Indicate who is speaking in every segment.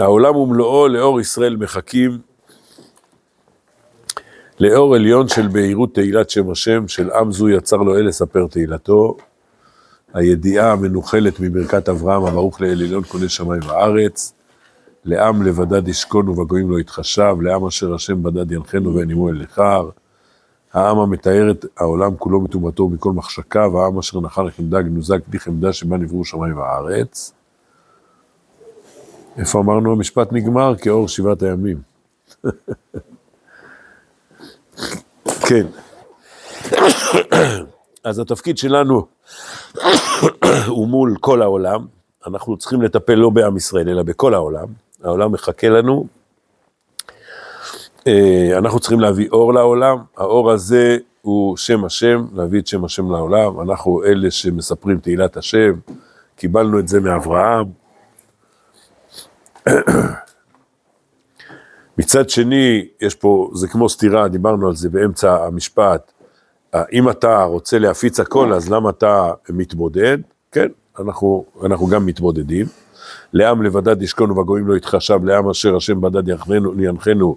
Speaker 1: העולם ומלואו לאור ישראל מחכים, לאור עליון של בהירות תהילת שם השם, של עם זו יצר לו אל לספר תהילתו, הידיעה המנוחלת מברכת אברהם, הברוך לאל עליון קונה שמיים וארץ, לעם לבדד ישכון ובגויים לא יתחשב, לעם אשר השם בדד ינחנו ואין עמו אל נכר, העם המתאר את העולם כולו מטומאתו ומכל מחשקיו, העם אשר נחל חמדה גנוזה כדי חמדה שבה נבראו שמיים וארץ. איפה אמרנו המשפט נגמר? כאור שבעת הימים. כן. אז התפקיד שלנו הוא מול כל העולם, אנחנו צריכים לטפל לא בעם ישראל, אלא בכל העולם. העולם מחכה לנו. אה, אנחנו צריכים להביא אור לעולם, האור הזה הוא שם השם, להביא את שם השם לעולם, אנחנו אלה שמספרים תהילת השם, קיבלנו את זה מאברהם. מצד שני, יש פה, זה כמו סתירה, דיברנו על זה באמצע המשפט, אם אתה רוצה להפיץ הכל, אז למה אתה מתמודד? כן, אנחנו, אנחנו גם מתמודדים. לעם לבדד ישכון ובגויים לא יתחשב, לעם אשר השם בדד ינחנו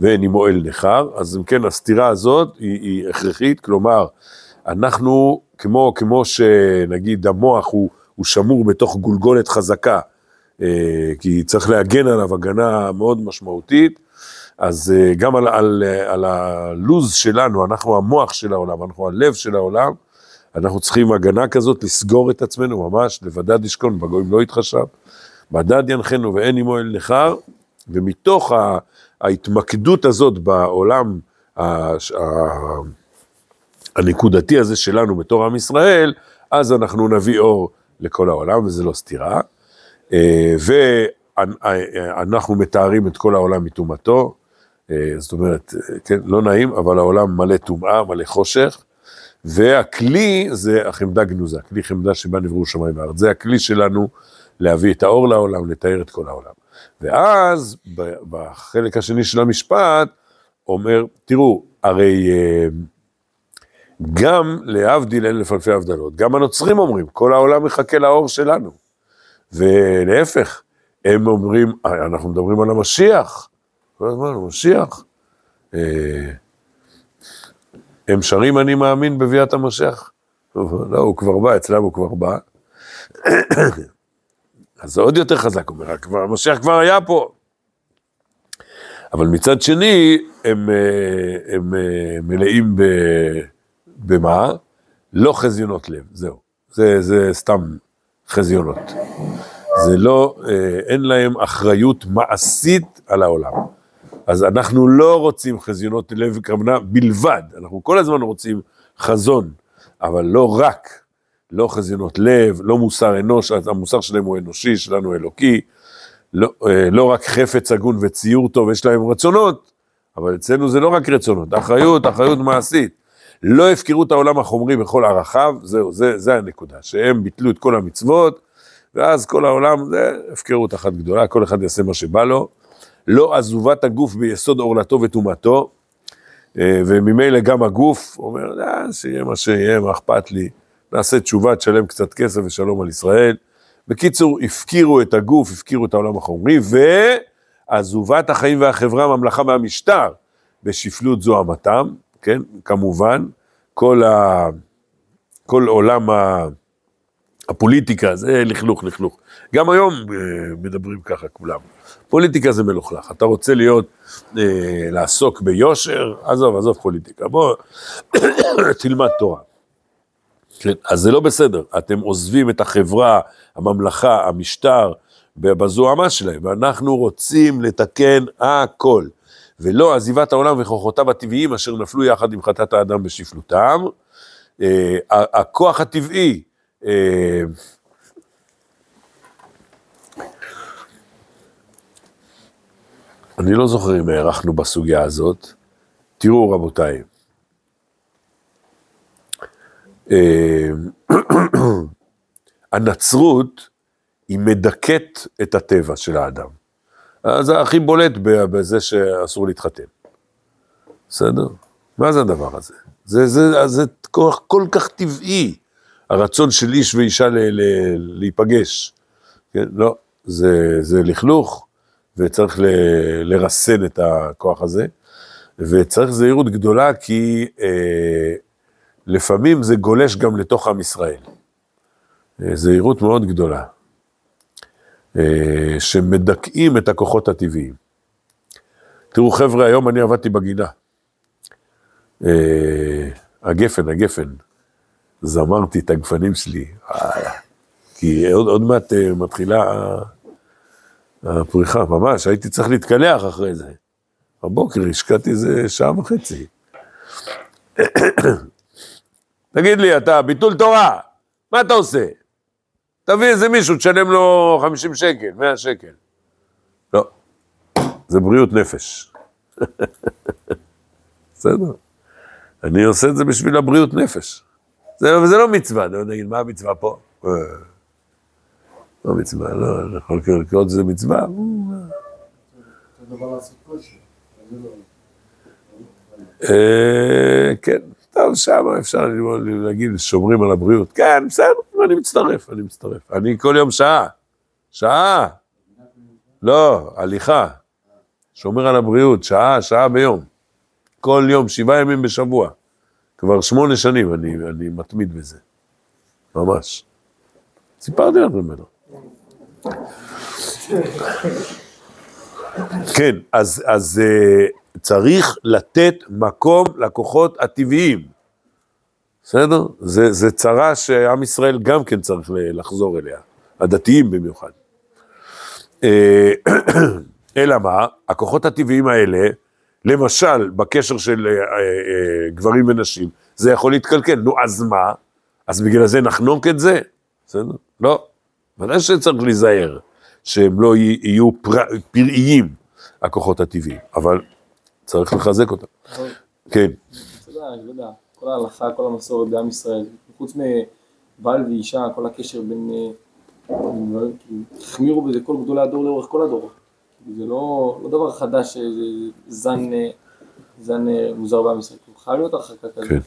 Speaker 1: ואין עמו אל נכר. אז אם כן, הסתירה הזאת היא, היא הכרחית, כלומר, אנחנו, כמו, כמו שנגיד המוח הוא, הוא שמור בתוך גולגולת חזקה, אה, כי צריך להגן עליו הגנה מאוד משמעותית, אז אה, גם על, על, על הלוז שלנו, אנחנו המוח של העולם, אנחנו הלב של העולם, אנחנו צריכים הגנה כזאת לסגור את עצמנו ממש, לבדד ישכון, בגויים לא יתחשב, בדד ינחנו ואין עמו אל נכר, ומתוך ההתמקדות הזאת בעולם הנקודתי הזה שלנו בתור עם ישראל, אז אנחנו נביא אור לכל העולם, וזה לא סתירה. אה, ואנחנו מתארים את כל העולם מטומאתו, אה, זאת אומרת, כן, לא נעים, אבל העולם מלא טומאה, מלא חושך, והכלי זה החמדה גנוזה, כלי חמדה שבה נבראו שמיים וארץ, זה הכלי שלנו להביא את האור לעולם, לתאר את כל העולם. ואז בחלק השני של המשפט, אומר, תראו, הרי אה, גם להבדיל אלף אלפי הבדלות, גם הנוצרים אומרים, כל העולם מחכה לאור שלנו. ולהפך, הם אומרים, אנחנו מדברים על המשיח, כל הזמן, המשיח. אה, הם שרים אני מאמין בביאת המשיח. לא, הוא כבר בא, אצלם הוא כבר בא. אז זה עוד יותר חזק, אומר, המשיח כבר היה פה. אבל מצד שני, הם, אה, הם אה, מלאים ב... במה? לא חזיונות לב, זהו. זה, זה סתם חזיונות. זה לא, אה, אין להם אחריות מעשית על העולם. אז אנחנו לא רוצים חזיונות לב וכוונה בלבד, אנחנו כל הזמן רוצים חזון, אבל לא רק, לא חזיונות לב, לא מוסר אנוש, המוסר שלהם הוא אנושי, שלנו אלוקי, לא, אה, לא רק חפץ הגון וציור טוב, יש להם רצונות, אבל אצלנו זה לא רק רצונות, אחריות, אחריות מעשית. לא הפקרו את העולם החומרי בכל ערכיו, זהו, זה, זה הנקודה, שהם ביטלו את כל המצוות, ואז כל העולם זה הפקרות אחת גדולה, כל אחד יעשה מה שבא לו. לא עזובת הגוף ביסוד עורלתו וטומאתו, אה, וממילא גם הגוף אומר, אה, שיהיה מה שיהיה, מה אכפת לי, נעשה תשובה, תשלם קצת כסף ושלום על ישראל. בקיצור, הפקירו את הגוף, הפקירו את העולם החומרי, ועזובת החיים והחברה, הממלכה והמשטר, בשפלות זו המתם, כן, כמובן, כל, ה... כל עולם ה... הפוליטיקה זה לכלוך, לכלוך. גם היום אה, מדברים ככה כולם. פוליטיקה זה מלוכלך. אתה רוצה להיות, אה, לעסוק ביושר, עזוב, עזוב פוליטיקה. בוא, תלמד תורה. כן, אז זה לא בסדר. אתם עוזבים את החברה, הממלכה, המשטר, בזוהמה שלהם, ואנחנו רוצים לתקן הכל. ולא עזיבת העולם וכוחותיו הטבעיים אשר נפלו יחד עם חטאת האדם בשפלותם. אה, הכוח הטבעי, אה, אני לא זוכר אם הארכנו בסוגיה הזאת. תראו רבותיי, אה, הנצרות היא מדכאת את הטבע של האדם. זה הכי בולט בזה שאסור להתחתן. בסדר? מה זה הדבר הזה? זה, זה, זה כל, כל כך טבעי, הרצון של איש ואישה ל, ל, להיפגש. כן? לא, זה, זה לכלוך, וצריך ל- לרסן את הכוח הזה, וצריך זהירות גדולה כי אה, לפעמים זה גולש גם לתוך עם ישראל. אה, זהירות מאוד גדולה, שמדכאים את הכוחות הטבעיים. תראו חבר'ה, היום אני עבדתי בגינה. אה, הגפן, הגפן, זמרתי את הגפנים שלי, אה, כי עוד, עוד מעט אה, מתחילה הפריחה, ממש, הייתי צריך להתקלח אחרי זה. בבוקר השקעתי איזה שעה וחצי. תגיד לי, אתה ביטול תורה, מה אתה עושה? תביא איזה מישהו, תשלם לו 50 שקל, 100 שקל. לא, זה בריאות נפש. בסדר. אני עושה את זה בשביל הבריאות נפש. זה, וזה לא מצווה, אתה נגיד, מה המצווה פה? אה, לא מצווה, לא, אני יכול לקרוא לזה מצווה. אה, כן, טוב, שם אפשר ללמוד, להגיד, שומרים על הבריאות. כן, בסדר, אני מצטרף, אני מצטרף. אני כל יום שעה, שעה. לא, הליכה. שומר על הבריאות, שעה, שעה ביום. כל יום, שבעה ימים בשבוע. כבר שמונה שנים אני, אני מתמיד בזה. ממש. סיפרתי לכם ממנו. כן, אז, אז uh, צריך לתת מקום לכוחות הטבעיים. בסדר? זה, זה צרה שעם ישראל גם כן צריך לחזור אליה, הדתיים במיוחד. אה, אלא מה? הכוחות הטבעיים האלה, למשל, בקשר של uh, uh, גברים ונשים, זה יכול להתקלקל. נו, אז מה? אז בגלל זה נחנוק את זה? בסדר? לא. ודאי שצריך להיזהר, שהם לא יהיו פר... פראיים, הכוחות הטבעיים, אבל צריך לחזק אותם. כן.
Speaker 2: אתה יודע, אני לא יודע, כל ההלכה, כל המסורת בעם ישראל, חוץ מבעל ואישה, כל הקשר בין... החמירו בזה כל גדולי הדור לאורך כל הדורות. זה לא, לא דבר חדש, זה זן, זן מוזר בעם ישראל, חייב להיות הרחקה כזאת.
Speaker 1: כן.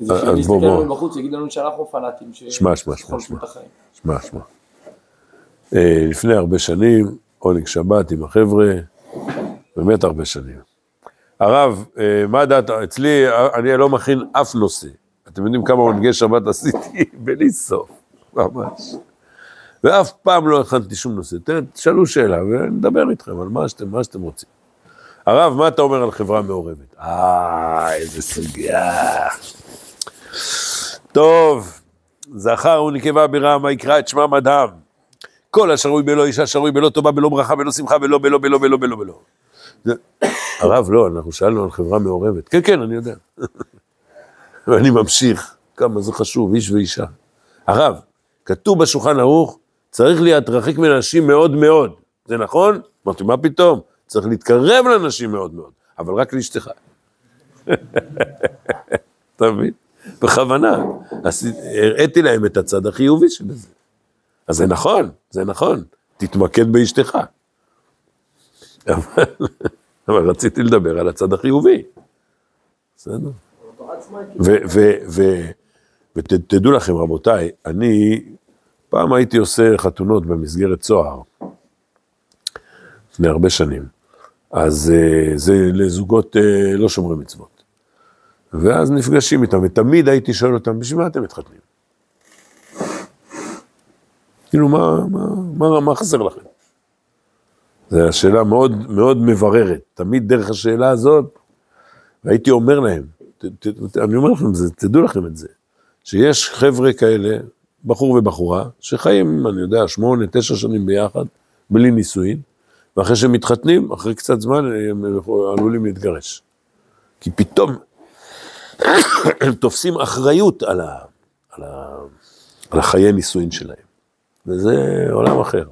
Speaker 2: זה
Speaker 1: אז
Speaker 2: שאם
Speaker 1: בוא,
Speaker 2: יסתכל
Speaker 1: בוא.
Speaker 2: עלינו בחוץ, יגיד לנו שאנחנו פנאטים,
Speaker 1: שמע, שמע, שמע, שמע. אה, לפני הרבה שנים, עונג שבת עם החבר'ה, באמת הרבה שנים. הרב, אה, מה דעת, אצלי, אני לא מכין אף נושא. אתם יודעים כמה עונגי שבת עשיתי? בלי סוף, ממש. ואף פעם לא הכנתי שום נושא. תשאלו שאלה ונדבר איתכם על מה שאתם, מה שאתם רוצים. הרב, מה אתה אומר על חברה מעורבת? אה, איזה סוגיה. טוב, זכר ונקבה ברעם, ויקרא את שמם אדם. כל השרוי בלא אישה, שרוי בלא טובה, בלא ברכה, בלא שמחה, בלא, בלא, בלא, בלא, בלא, הרב, לא, אנחנו שאלנו על חברה מעורבת. כן, כן, אני יודע. ואני ממשיך, כמה זה חשוב, איש ואישה. הרב, כתוב בשולחן ערוך, צריך להתרחק מאנשים מאוד מאוד. זה נכון? אמרתי, מה פתאום? צריך להתקרב לאנשים מאוד מאוד, אבל רק לאשתך. אתה מבין? בכוונה. הראיתי להם את הצד החיובי של זה. אז זה נכון, זה נכון, תתמקד באשתך. אבל, אבל רציתי לדבר על הצד החיובי. בסדר. ותדעו לכם, רבותיי, אני פעם הייתי עושה חתונות במסגרת צוהר, לפני הרבה שנים. אז אה, זה לזוגות אה, לא שומרי מצוות. ואז נפגשים איתם, ותמיד הייתי שואל אותם, בשביל מה אתם מתחתנים? כאילו, מה, מה, מה, מה חסר לכם? זו השאלה מאוד מאוד מבררת, תמיד דרך השאלה הזאת, והייתי אומר להם, ת, ת, ת, אני אומר לכם, זה, תדעו לכם את זה, שיש חבר'ה כאלה, בחור ובחורה, שחיים, אני יודע, שמונה, תשע שנים ביחד, בלי נישואין, ואחרי שהם מתחתנים, אחרי קצת זמן, הם עלולים להתגרש. כי פתאום הם תופסים אחריות על, ה, על, ה, על החיי נישואין שלהם. וזה עולם אחר.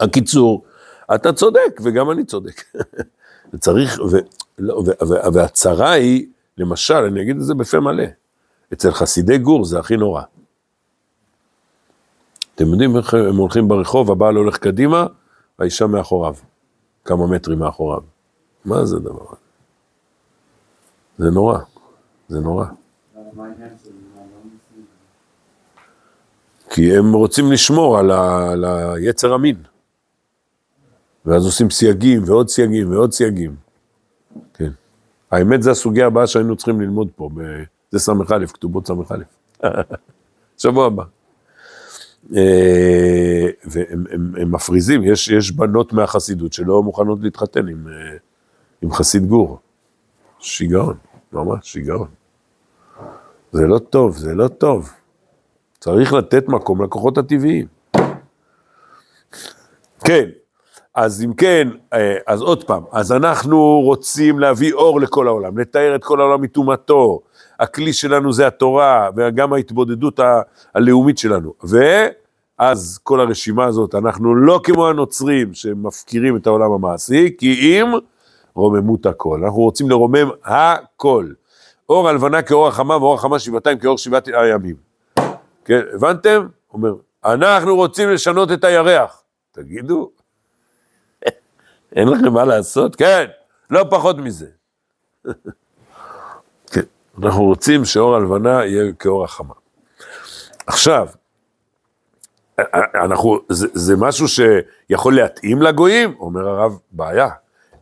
Speaker 1: הקיצור, אתה צודק, וגם אני צודק. וצריך, ו, לא, ו, ו, והצרה היא, למשל, אני אגיד את זה בפה מלא, אצל חסידי גור זה הכי נורא. אתם יודעים איך הם הולכים ברחוב, הבעל הולך קדימה, האישה מאחוריו, כמה מטרים מאחוריו. מה זה הדבר הזה? זה נורא, זה נורא. כי הם רוצים לשמור על, ה, על היצר המין. ואז עושים סייגים ועוד סייגים ועוד סייגים. כן. האמת זה הסוגיה הבאה שהיינו צריכים ללמוד פה, ב- זה ס"א, כתובות ס"א. שבוע הבא. אה, והם הם, הם מפריזים, יש, יש בנות מהחסידות שלא מוכנות להתחתן עם, אה, עם חסיד גור. שיגעון, ממש שיגעון. זה לא טוב, זה לא טוב. צריך לתת מקום לכוחות הטבעיים. כן, אז אם כן, אה, אז עוד פעם, אז אנחנו רוצים להביא אור לכל העולם, לתאר את כל העולם מטומאתו. הכלי שלנו זה התורה, וגם ההתבודדות ה- הלאומית שלנו. ואז כל הרשימה הזאת, אנחנו לא כמו הנוצרים שמפקירים את העולם המעשי, כי אם רוממות הכל. אנחנו רוצים לרומם הכל. אור הלבנה כאור החמה ואור החמה שבעתיים כאור שבעת הימים. כן, הבנתם? אומר, אנחנו רוצים לשנות את הירח. תגידו, אין לכם מה לעשות? כן, לא פחות מזה. כן, אנחנו רוצים שאור הלבנה יהיה כאור החמה. עכשיו, אנחנו, זה, זה משהו שיכול להתאים לגויים? אומר הרב, בעיה.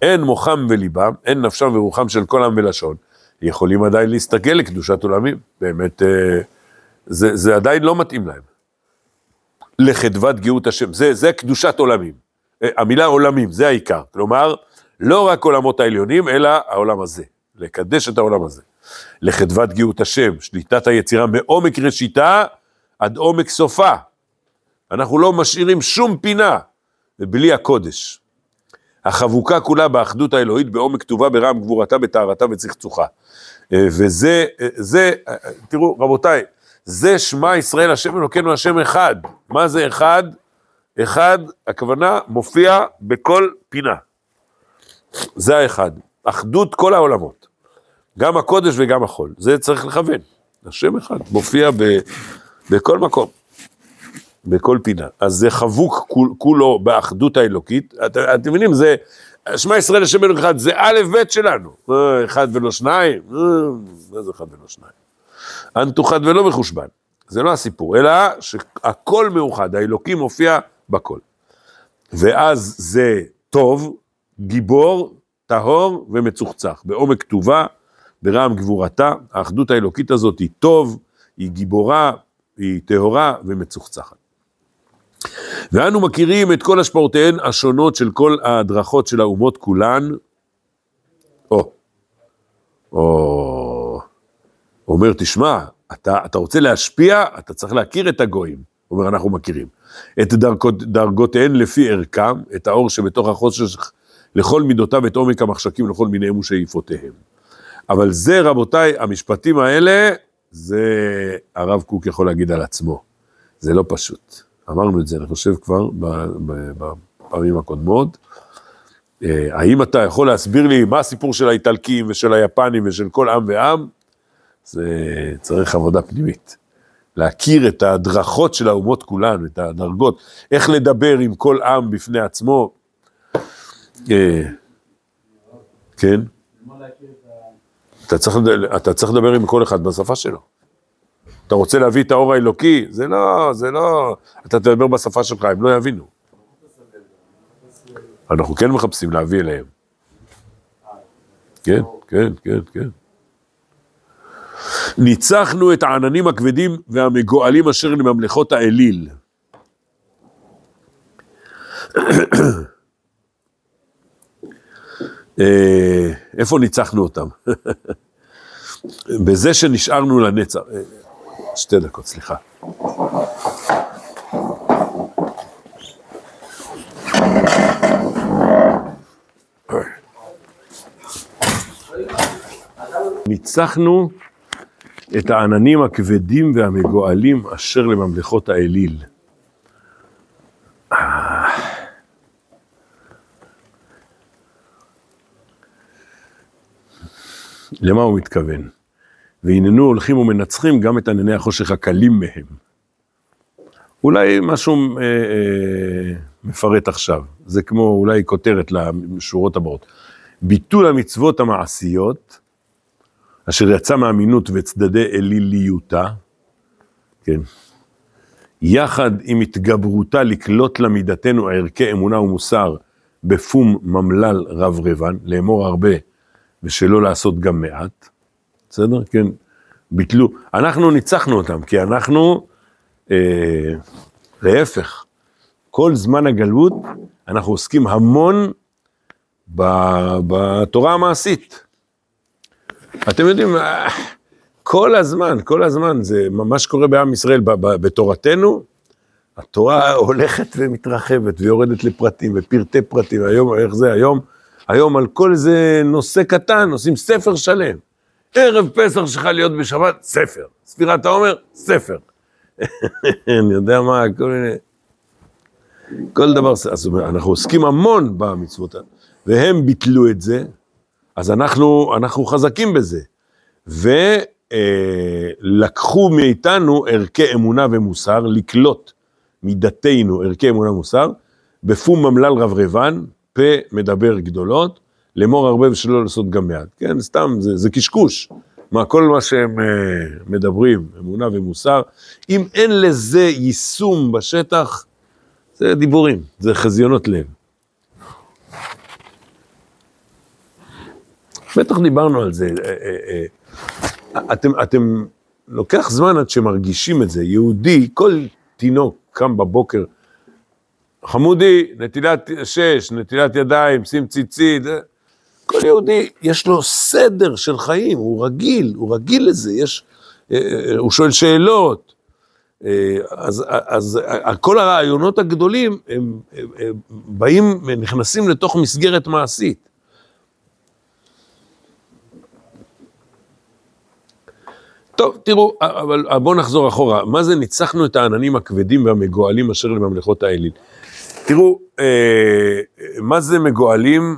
Speaker 1: אין מוחם וליבם, אין נפשם ורוחם של כל עם ולשון. יכולים עדיין להסתכל לקדושת עולמים, באמת, אה, זה, זה עדיין לא מתאים להם. לחדוות גאות השם, זה, זה קדושת עולמים. המילה עולמים, זה העיקר. כלומר, לא רק עולמות העליונים, אלא העולם הזה. לקדש את העולם הזה. לחדוות גאות השם, שליטת היצירה מעומק ראשיתה עד עומק סופה. אנחנו לא משאירים שום פינה בלי הקודש. החבוקה כולה באחדות האלוהית, בעומק טובה, ברעם גבורתה, בטהרתה וצחצוחה. אה, וזה, אה, זה, אה, תראו, רבותיי, זה שמע ישראל, השם אלוקינו, השם אחד. מה זה אחד? אחד, הכוונה, מופיע בכל פינה. זה האחד. אחדות כל העולמות. גם הקודש וגם החול. זה צריך לכוון. השם אחד, מופיע ב, בכל מקום. בכל פינה. אז זה חבוק כול, כולו באחדות האלוקית. את, אתם מבינים, זה, שמע ישראל השם אלוהים אחד, זה א' ב' שלנו. אה, אחד ולא שניים, אה, מה זה אחד ולא שניים? אנטו חד ולא מחושבן. זה לא הסיפור, אלא שהכל מאוחד, האלוקים מופיע בכל. ואז זה טוב, גיבור, טהור ומצוחצח, בעומק טובה, ברעם גבורתה, האחדות האלוקית הזאת היא טוב, היא גיבורה, היא טהורה ומצוחצחת. ואנו מכירים את כל השפעותיהן השונות של כל ההדרכות של האומות כולן. או, או, אומר, תשמע, אתה, אתה רוצה להשפיע, אתה צריך להכיר את הגויים. אומר, אנחנו מכירים. את דרגות, דרגותיהן לפי ערכם, את האור שבתוך החושך, לכל מידותיו, את עומק המחשקים, לכל מיניהם ושאיפותיהם. אבל זה, רבותיי, המשפטים האלה, זה הרב קוק יכול להגיד על עצמו. זה לא פשוט. אמרנו את זה, אני חושב כבר בפעמים הקודמות. אה, האם אתה יכול להסביר לי מה הסיפור של האיטלקים ושל היפנים ושל כל עם ועם? זה צריך עבודה פנימית. להכיר את ההדרכות של האומות כולן, את הדרגות, איך לדבר עם כל עם בפני עצמו. אה, כן? אתה צריך, אתה צריך לדבר עם כל אחד בשפה שלו. אתה רוצה להביא את האור האלוקי? זה לא, זה לא, אתה תדבר בשפה שלך, הם לא יבינו. אנחנו כן מחפשים להביא אליהם. כן, כן, כן, כן. ניצחנו את העננים הכבדים והמגואלים אשר לממלכות האליל. אה, איפה ניצחנו אותם? בזה שנשארנו לנצח. אה, שתי דקות, סליחה. ניצחנו את העננים הכבדים והמגואלים אשר לממלכות האליל. למה הוא מתכוון? והננו הולכים ומנצחים גם את ענני החושך הקלים מהם. אולי משהו אה, אה, מפרט עכשיו, זה כמו אולי כותרת לשורות הבאות. ביטול המצוות המעשיות, אשר יצא מאמינות וצדדי אליליותה, כן, יחד עם התגברותה לקלוט למידתנו ערכי אמונה ומוסר בפום ממלל רב רבן, לאמור הרבה ושלא לעשות גם מעט, בסדר? כן, ביטלו. אנחנו ניצחנו אותם, כי אנחנו, אה, להפך, כל זמן הגלות אנחנו עוסקים המון בתורה המעשית. אתם יודעים, אה, כל הזמן, כל הזמן, זה מה שקורה בעם ישראל בתורתנו, התורה הולכת ומתרחבת ויורדת לפרטים ופרטי פרטים, היום, איך זה היום? היום על כל איזה נושא קטן עושים ספר שלם. ערב פסח שלך להיות בשבת, ספר. ספירת העומר, ספר. אני יודע מה, כל מיני... כל דבר, אז אנחנו עוסקים המון במצוות, והם ביטלו את זה, אז אנחנו, אנחנו חזקים בזה. ולקחו מאיתנו ערכי אמונה ומוסר, לקלוט מדתנו ערכי אמונה ומוסר, בפום ממלל רברבן, פה מדבר גדולות, לאמור הרבה ושלא לעשות גם מעט. כן, סתם, זה, זה קשקוש. מה, כל מה שהם uh, מדברים, אמונה ומוסר, אם אין לזה יישום בשטח, זה דיבורים, זה חזיונות לב. בטח דיברנו על זה. אה, אה, אה, אתם, אתם, לוקח זמן עד שמרגישים את זה. יהודי, כל תינוק קם בבוקר, חמודי, נטילת שש, נטילת ידיים, שים ציצית, כל יהודי, יש לו סדר של חיים, הוא רגיל, הוא רגיל לזה, יש, הוא שואל שאלות. אז, אז כל הרעיונות הגדולים, הם, הם, הם באים, נכנסים לתוך מסגרת מעשית. טוב, תראו, אבל בואו נחזור אחורה. מה זה ניצחנו את העננים הכבדים והמגואלים אשר לממלכות האליל? תראו, אה, מה זה מגואלים?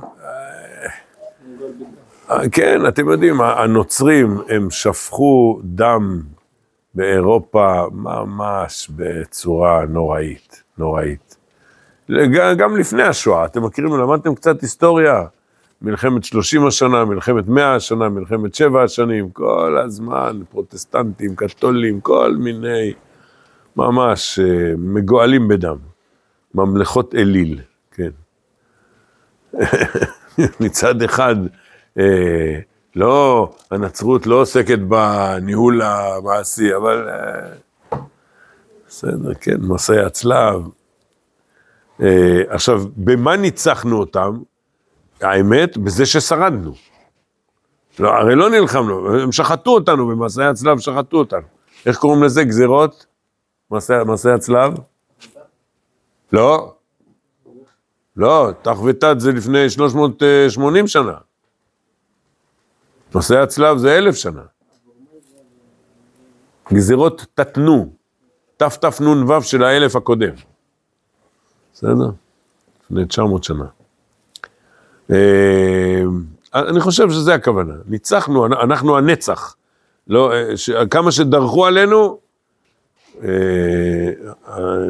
Speaker 1: אה, כן, אתם יודעים, הנוצרים, הם שפכו דם באירופה ממש בצורה נוראית, נוראית. גם, לפני השואה, אתם מכירים, למדתם קצת היסטוריה, מלחמת 30 השנה, מלחמת 100 השנה, מלחמת 7 השנים, כל הזמן, פרוטסטנטים, קתולים, כל מיני, ממש אה, מגואלים בדם. ממלכות אליל, כן. מצד אחד, אה, לא, הנצרות לא עוסקת בניהול המעשי, אבל אה, בסדר, כן, מסעי הצלב. אה, עכשיו, במה ניצחנו אותם? האמת, בזה ששרדנו. לא, הרי לא נלחמנו, הם שחטו אותנו במסעי הצלב, שחטו אותנו. איך קוראים לזה? גזירות? מסעי הצלב? לא. לא, תח ותת זה לפני 380 שנה. נושא הצלב זה אלף שנה. גזירות תתנו, תתנ"ו של האלף הקודם. בסדר? לפני 900 שנה. אה, אני חושב שזה הכוונה. ניצחנו, אנחנו הנצח. לא, ש, כמה שדרכו עלינו, אה,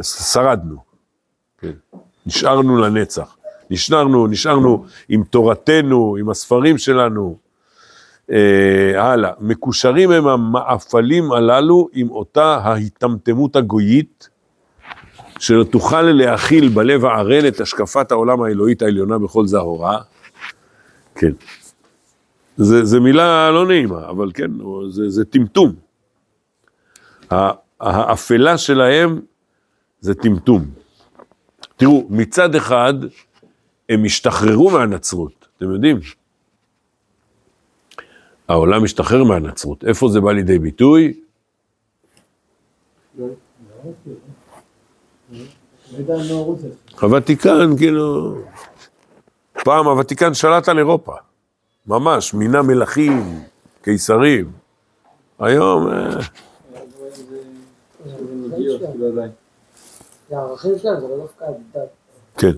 Speaker 1: שרדנו. כן. נשארנו לנצח. נשארנו, נשארנו עם תורתנו, עם הספרים שלנו. אה, הלאה. מקושרים הם המאפלים הללו עם אותה ההיטמטמות הגויית, שלא תוכל להכיל בלב הערל את השקפת העולם האלוהית העליונה בכל זהורה. כן. זה, זה מילה לא נעימה, אבל כן, זה, זה טמטום. האפלה שלהם זה טמטום. תראו, מצד אחד, הם השתחררו מהנצרות, אתם יודעים? העולם משתחרר מהנצרות. איפה זה בא לידי ביטוי? הוותיקן, כאילו... פעם הוותיקן שלט על אירופה, ממש, מינה מלכים, קיסרים. היום...
Speaker 3: הדת.
Speaker 1: כן,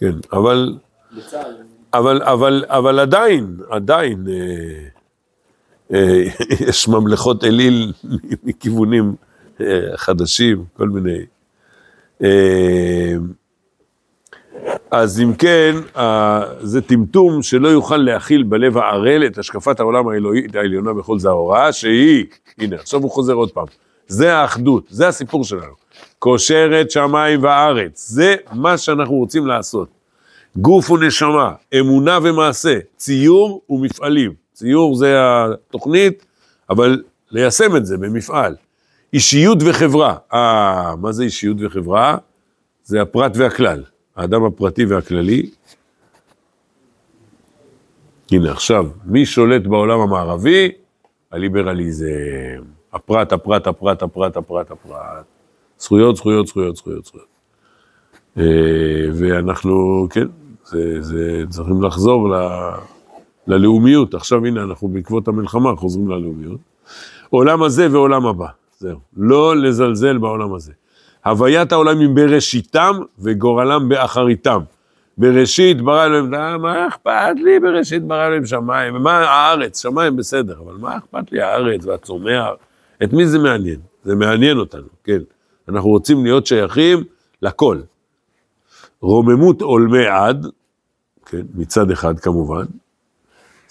Speaker 1: כן, אבל... אבל, אבל, אבל עדיין, עדיין אה, אה, יש ממלכות אליל מכיוונים אה, חדשים, כל מיני. אה, אז אם כן, זה טמטום שלא יוכל להכיל בלב הערל את השקפת העולם האלוהית העליונה בכל זהורה, שהיא, הנה, עכשיו הוא חוזר עוד פעם, זה האחדות, זה הסיפור שלנו. קושרת שמיים וארץ, זה מה שאנחנו רוצים לעשות. גוף ונשמה, אמונה ומעשה, ציור ומפעלים. ציור זה התוכנית, אבל ליישם את זה במפעל. אישיות וחברה. אה, מה זה אישיות וחברה? זה הפרט והכלל. האדם הפרטי והכללי. הנה עכשיו, מי שולט בעולם המערבי? הליברליזם. הפרט, הפרט, הפרט, הפרט, הפרט, הפרט. זכויות, זכויות, זכויות, זכויות, זכויות. אה, ואנחנו, כן, זה, זה, צריכים לחזור ל, ללאומיות. עכשיו הנה, אנחנו בעקבות המלחמה חוזרים ללאומיות. עולם הזה ועולם הבא, זהו. לא לזלזל בעולם הזה. הוויית העולמים בראשיתם וגורלם באחריתם. בראשית ברא אלוהים, אה, מה אכפת לי בראשית ברא אלוהים שמיים, מה הארץ, שמיים בסדר, אבל מה אכפת לי הארץ והצומח, את מי זה מעניין? זה מעניין אותנו, כן. אנחנו רוצים להיות שייכים לכל. רוממות עולמי עד, כן, מצד אחד כמובן,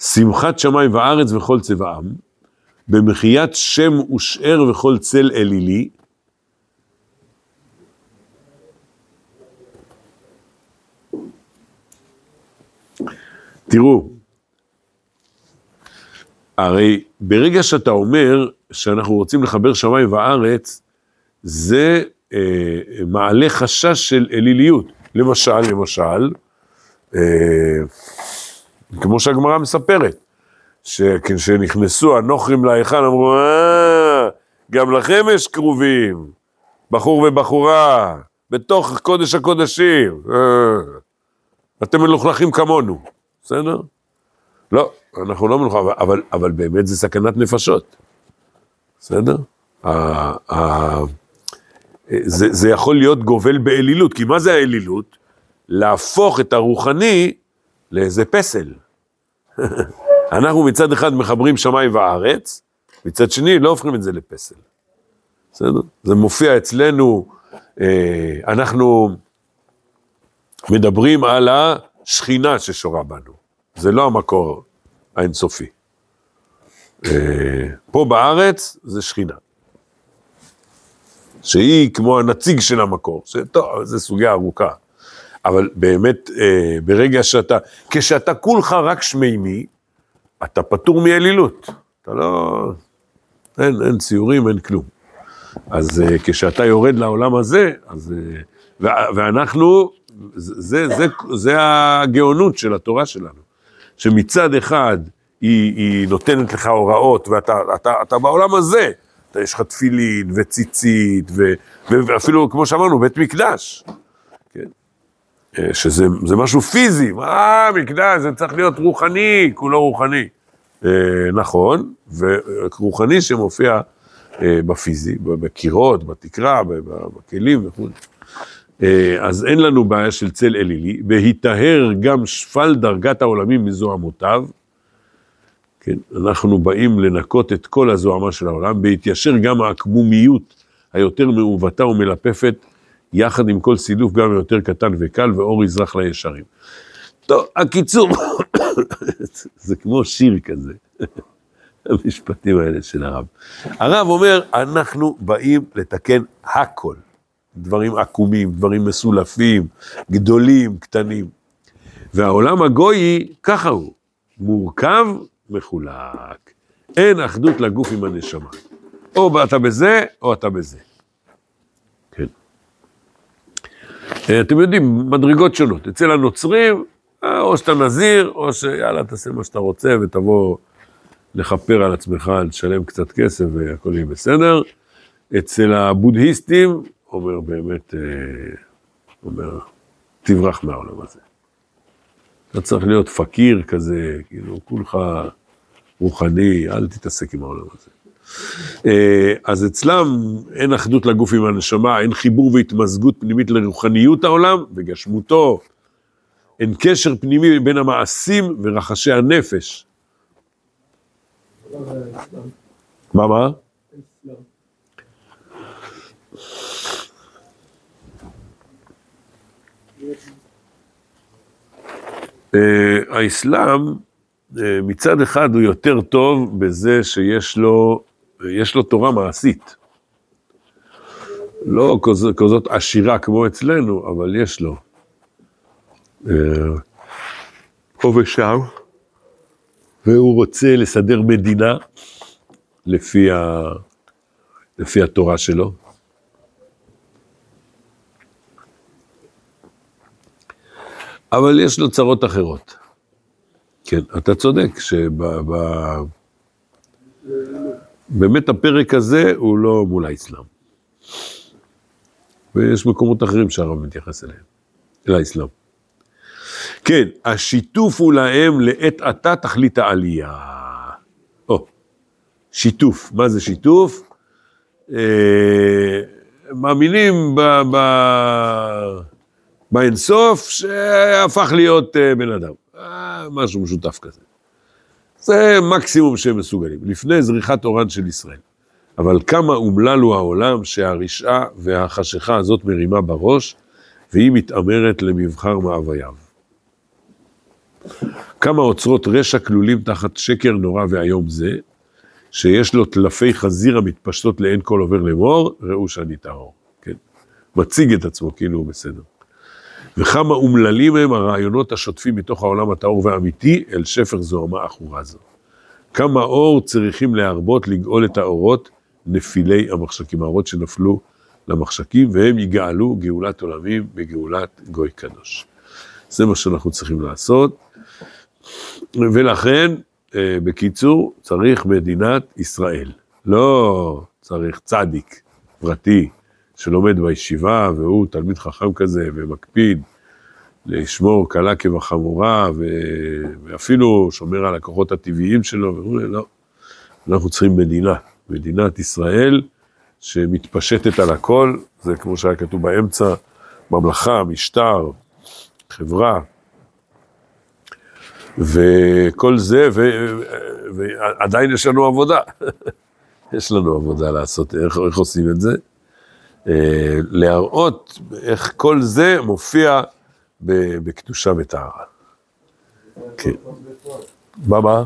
Speaker 1: שמחת שמיים וארץ וכל צבעם, במחיית שם ושאר וכל צל אלילי, תראו, הרי ברגע שאתה אומר שאנחנו רוצים לחבר שמיים וארץ, זה אה, מעלה חשש של אליליות. למשל, למשל, אה, כמו שהגמרא מספרת, שכשנכנסו הנוכרים להיכל אמרו, אה, גם לכם יש כרובים, בחור ובחורה, בתוך קודש הקודשים, אה, אתם מלוכלכים כמונו, בסדר? לא, אנחנו לא מלוכלכים, אבל, אבל באמת זה סכנת נפשות, בסדר? זה, זה יכול להיות גובל באלילות, כי מה זה האלילות? להפוך את הרוחני לאיזה פסל. אנחנו מצד אחד מחברים שמיים וארץ, מצד שני לא הופכים את זה לפסל. בסדר? זה מופיע אצלנו, אה, אנחנו מדברים על השכינה ששורה בנו, זה לא המקור האינסופי. אה, פה בארץ זה שכינה. שהיא כמו הנציג של המקור, שטוב, זו סוגיה ארוכה. אבל באמת, אה, ברגע שאתה, כשאתה כולך רק שמימי, אתה פטור מאלילות. אתה לא, אין, אין ציורים, אין כלום. אז אה, כשאתה יורד לעולם הזה, אז, אה, ואנחנו, זה, זה, זה, זה הגאונות של התורה שלנו. שמצד אחד היא, היא נותנת לך הוראות, ואתה אתה, אתה בעולם הזה, אתה, יש לך תפילין וציצית, ו, ואפילו, כמו שאמרנו, בית מקדש. כן? אה, שזה משהו פיזי, מה מקדש, זה צריך להיות רוחני, כולו רוחני. אה, נכון, ורוחני שמופיע אה, בפיזי, בקירות, בתקרה, בכלים וכו'. אז אין לנו בעיה של צל אלילי, והיטהר גם שפל דרגת העולמים מזוהמותיו. כן, אנחנו באים לנקות את כל הזוהמה של העולם, בהתיישר גם העקמומיות היותר מעוותה ומלפפת, יחד עם כל סילוף גם יותר קטן וקל, ואור יזרח לישרים. טוב, הקיצור, זה כמו שיר כזה, המשפטים האלה של הרב. הרב אומר, אנחנו באים לתקן הכל. דברים עקומים, דברים מסולפים, גדולים, קטנים. והעולם הגויי, ככה הוא, מורכב, מחולק. אין אחדות לגוף עם הנשמה. או אתה בזה, או אתה בזה. כן. אה, אתם יודעים, מדרגות שונות. אצל הנוצרים, אה, או שאתה נזיר, או שיאללה, תעשה מה שאתה רוצה ותבוא לכפר על עצמך, לשלם קצת כסף והכל יהיה בסדר. אצל הבודהיסטים, אומר באמת, אה, אומר, תברח מהעולם הזה. אתה צריך להיות פקיר כזה, כאילו, כולך רוחני, אל תתעסק עם העולם הזה. אז אצלם אין אחדות לגוף עם הנשמה, אין חיבור והתמזגות פנימית לרוחניות העולם וגשמותו, אין קשר פנימי בין המעשים ורחשי הנפש. מה, מה? האסלאם מצד אחד הוא יותר טוב בזה שיש לו, יש לו תורה מעשית. לא כזאת, כזאת עשירה כמו אצלנו, אבל יש לו. אה, פה ושם, והוא רוצה לסדר מדינה לפי, ה... לפי התורה שלו. אבל יש לו צרות אחרות. כן, אתה צודק, שבאמת הפרק הזה הוא לא מול האסלאם. ויש מקומות אחרים שהרב מתייחס אליהם, אל האסלאם. כן, השיתוף הוא להם לעת עתה תכלית העלייה. או, שיתוף, מה זה שיתוף? אה, מאמינים ב... ב באינסוף שהפך להיות אה, בן אדם. אה, משהו משותף כזה. זה מקסימום שהם מסוגלים, לפני זריחת אורן של ישראל. אבל כמה אומלל הוא העולם שהרשעה והחשיכה הזאת מרימה בראש, והיא מתעמרת למבחר מאווייו. כמה אוצרות רשע כלולים תחת שקר נורא ואיום זה, שיש לו טלפי חזיר המתפשטות לעין כל עובר לאמור, ראו שאני טהור. כן? מציג את עצמו כאילו הוא בסדר. וכמה אומללים הם הרעיונות השוטפים מתוך העולם הטהור והאמיתי אל שפר זוהמה עכורה זו. כמה אור צריכים להרבות לגאול את האורות נפילי המחשקים, האורות שנפלו למחשקים, והם יגאלו גאולת עולמים בגאולת גוי קדוש. זה מה שאנחנו צריכים לעשות, ולכן, אה, בקיצור, צריך מדינת ישראל. לא צריך צדיק פרטי שלומד בישיבה, והוא תלמיד חכם כזה ומקפיד לשמור קלה כבחמורה, ואפילו שומר על הכוחות הטבעיים שלו וכו', לא. אנחנו צריכים מדינה, מדינת ישראל שמתפשטת על הכל, זה כמו שהיה כתוב באמצע, ממלכה, משטר, חברה, וכל זה, ועדיין יש לנו עבודה. יש לנו עבודה לעשות, איך, איך עושים את זה? אה, להראות איך כל זה מופיע בקדושה וטהרה. כן. מה, מה?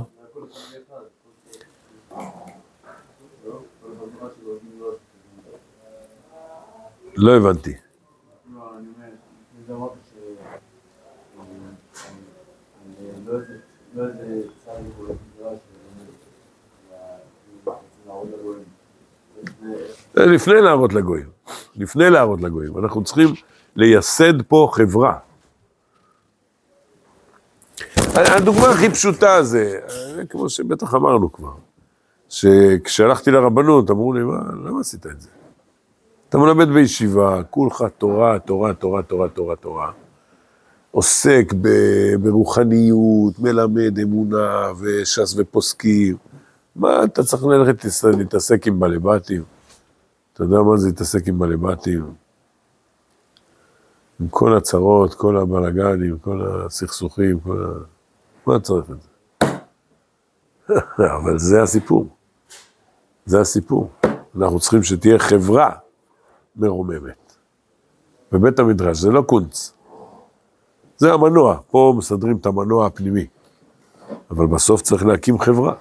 Speaker 1: לא הבנתי. לפני להראות לגויים, לפני להראות לגויים, אנחנו צריכים לייסד פה חברה. הדוגמה הכי פשוטה זה, כמו שבטח אמרנו כבר, שכשהלכתי לרבנות אמרו לי, מה, למה עשית את זה? אתה מלמד בישיבה, כולך תורה, תורה, תורה, תורה, תורה, תורה. עוסק ב- ברוחניות, מלמד אמונה וש"ס ופוסקים. מה אתה צריך ללכת להתעסק עם בלבטים? אתה יודע מה זה להתעסק עם בלבטים? עם כל הצרות, כל הבלאגנים, כל הסכסוכים, כל ה... מה צריך את זה? אבל זה הסיפור. זה הסיפור. אנחנו צריכים שתהיה חברה מרוממת. בבית המדרש זה לא קונץ. זה המנוע, פה מסדרים את המנוע הפנימי. אבל בסוף צריך להקים חברה.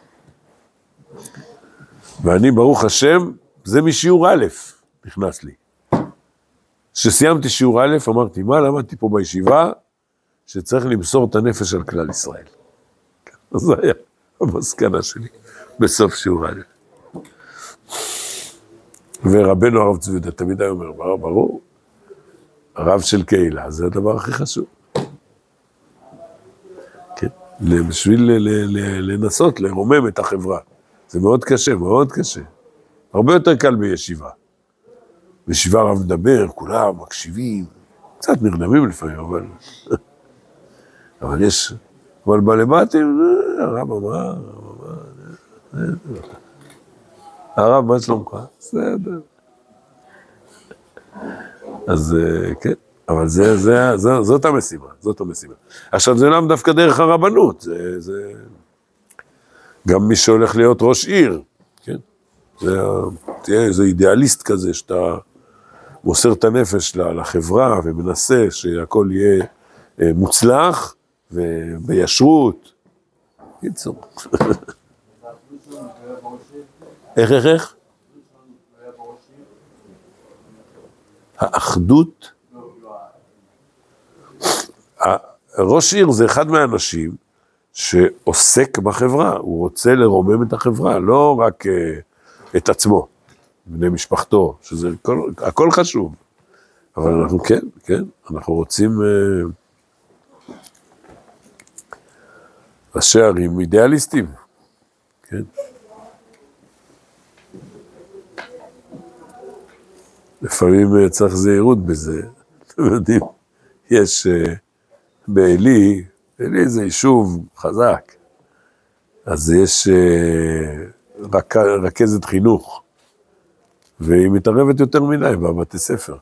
Speaker 1: ואני, ברוך השם, זה משיעור א', נכנס לי. כשסיימתי שיעור א', אמרתי, מה למדתי פה בישיבה? שצריך למסור את הנפש על כלל ישראל. זה היה המסקנה שלי בסוף שיעור א'. ורבנו הרב צבי יהודה תמיד היה אומר, ברור, הרב של קהילה זה הדבר הכי חשוב. כן, בשביל לנסות לרומם את החברה. זה מאוד קשה, מאוד קשה. הרבה יותר קל בישיבה. בישיבה הרב מדבר, כולם מקשיבים, קצת נרדמים לפעמים, אבל... אבל יש... אבל בלמטים, אה, הרב אמר, הרב אמר, הרב, מה שלומך? בסדר. אז אה, כן, אבל זה, זה, זה, זאת המשימה, זאת המשימה. עכשיו, זה לאו דווקא דרך הרבנות, זה, זה גם מי שהולך להיות ראש עיר? זה, תהיה איזה אידיאליסט כזה, שאתה מוסר את הנפש לחברה ומנסה שהכל יהיה אה, מוצלח ובישרות. קיצור. איך, איך, איך? האחדות, ראש עיר זה אחד מהאנשים שעוסק בחברה, הוא רוצה לרומם את החברה, לא רק אה, את עצמו, בני משפחתו, שזה כל, הכל חשוב. אבל אנחנו כן, כן, אנחנו רוצים אה, ראשי ערים אידיאליסטים, כן. לפעמים אה, צריך זהירות בזה, אתם יודעים, יש אה, בעלי, עלי זה יישוב חזק, אז יש רק, רכזת חינוך, והיא מתערבת יותר מדי בבתי ספר.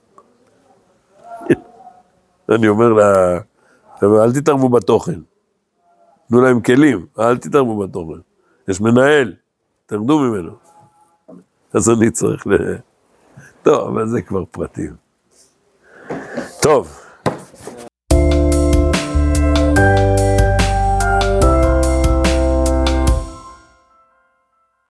Speaker 1: אני אומר לה, אל תתערבו בתוכן, תנו להם כלים, אל תתערבו בתוכן. יש מנהל, תרדו ממנו. אז אני צריך ל... טוב, אבל זה כבר פרטים. טוב.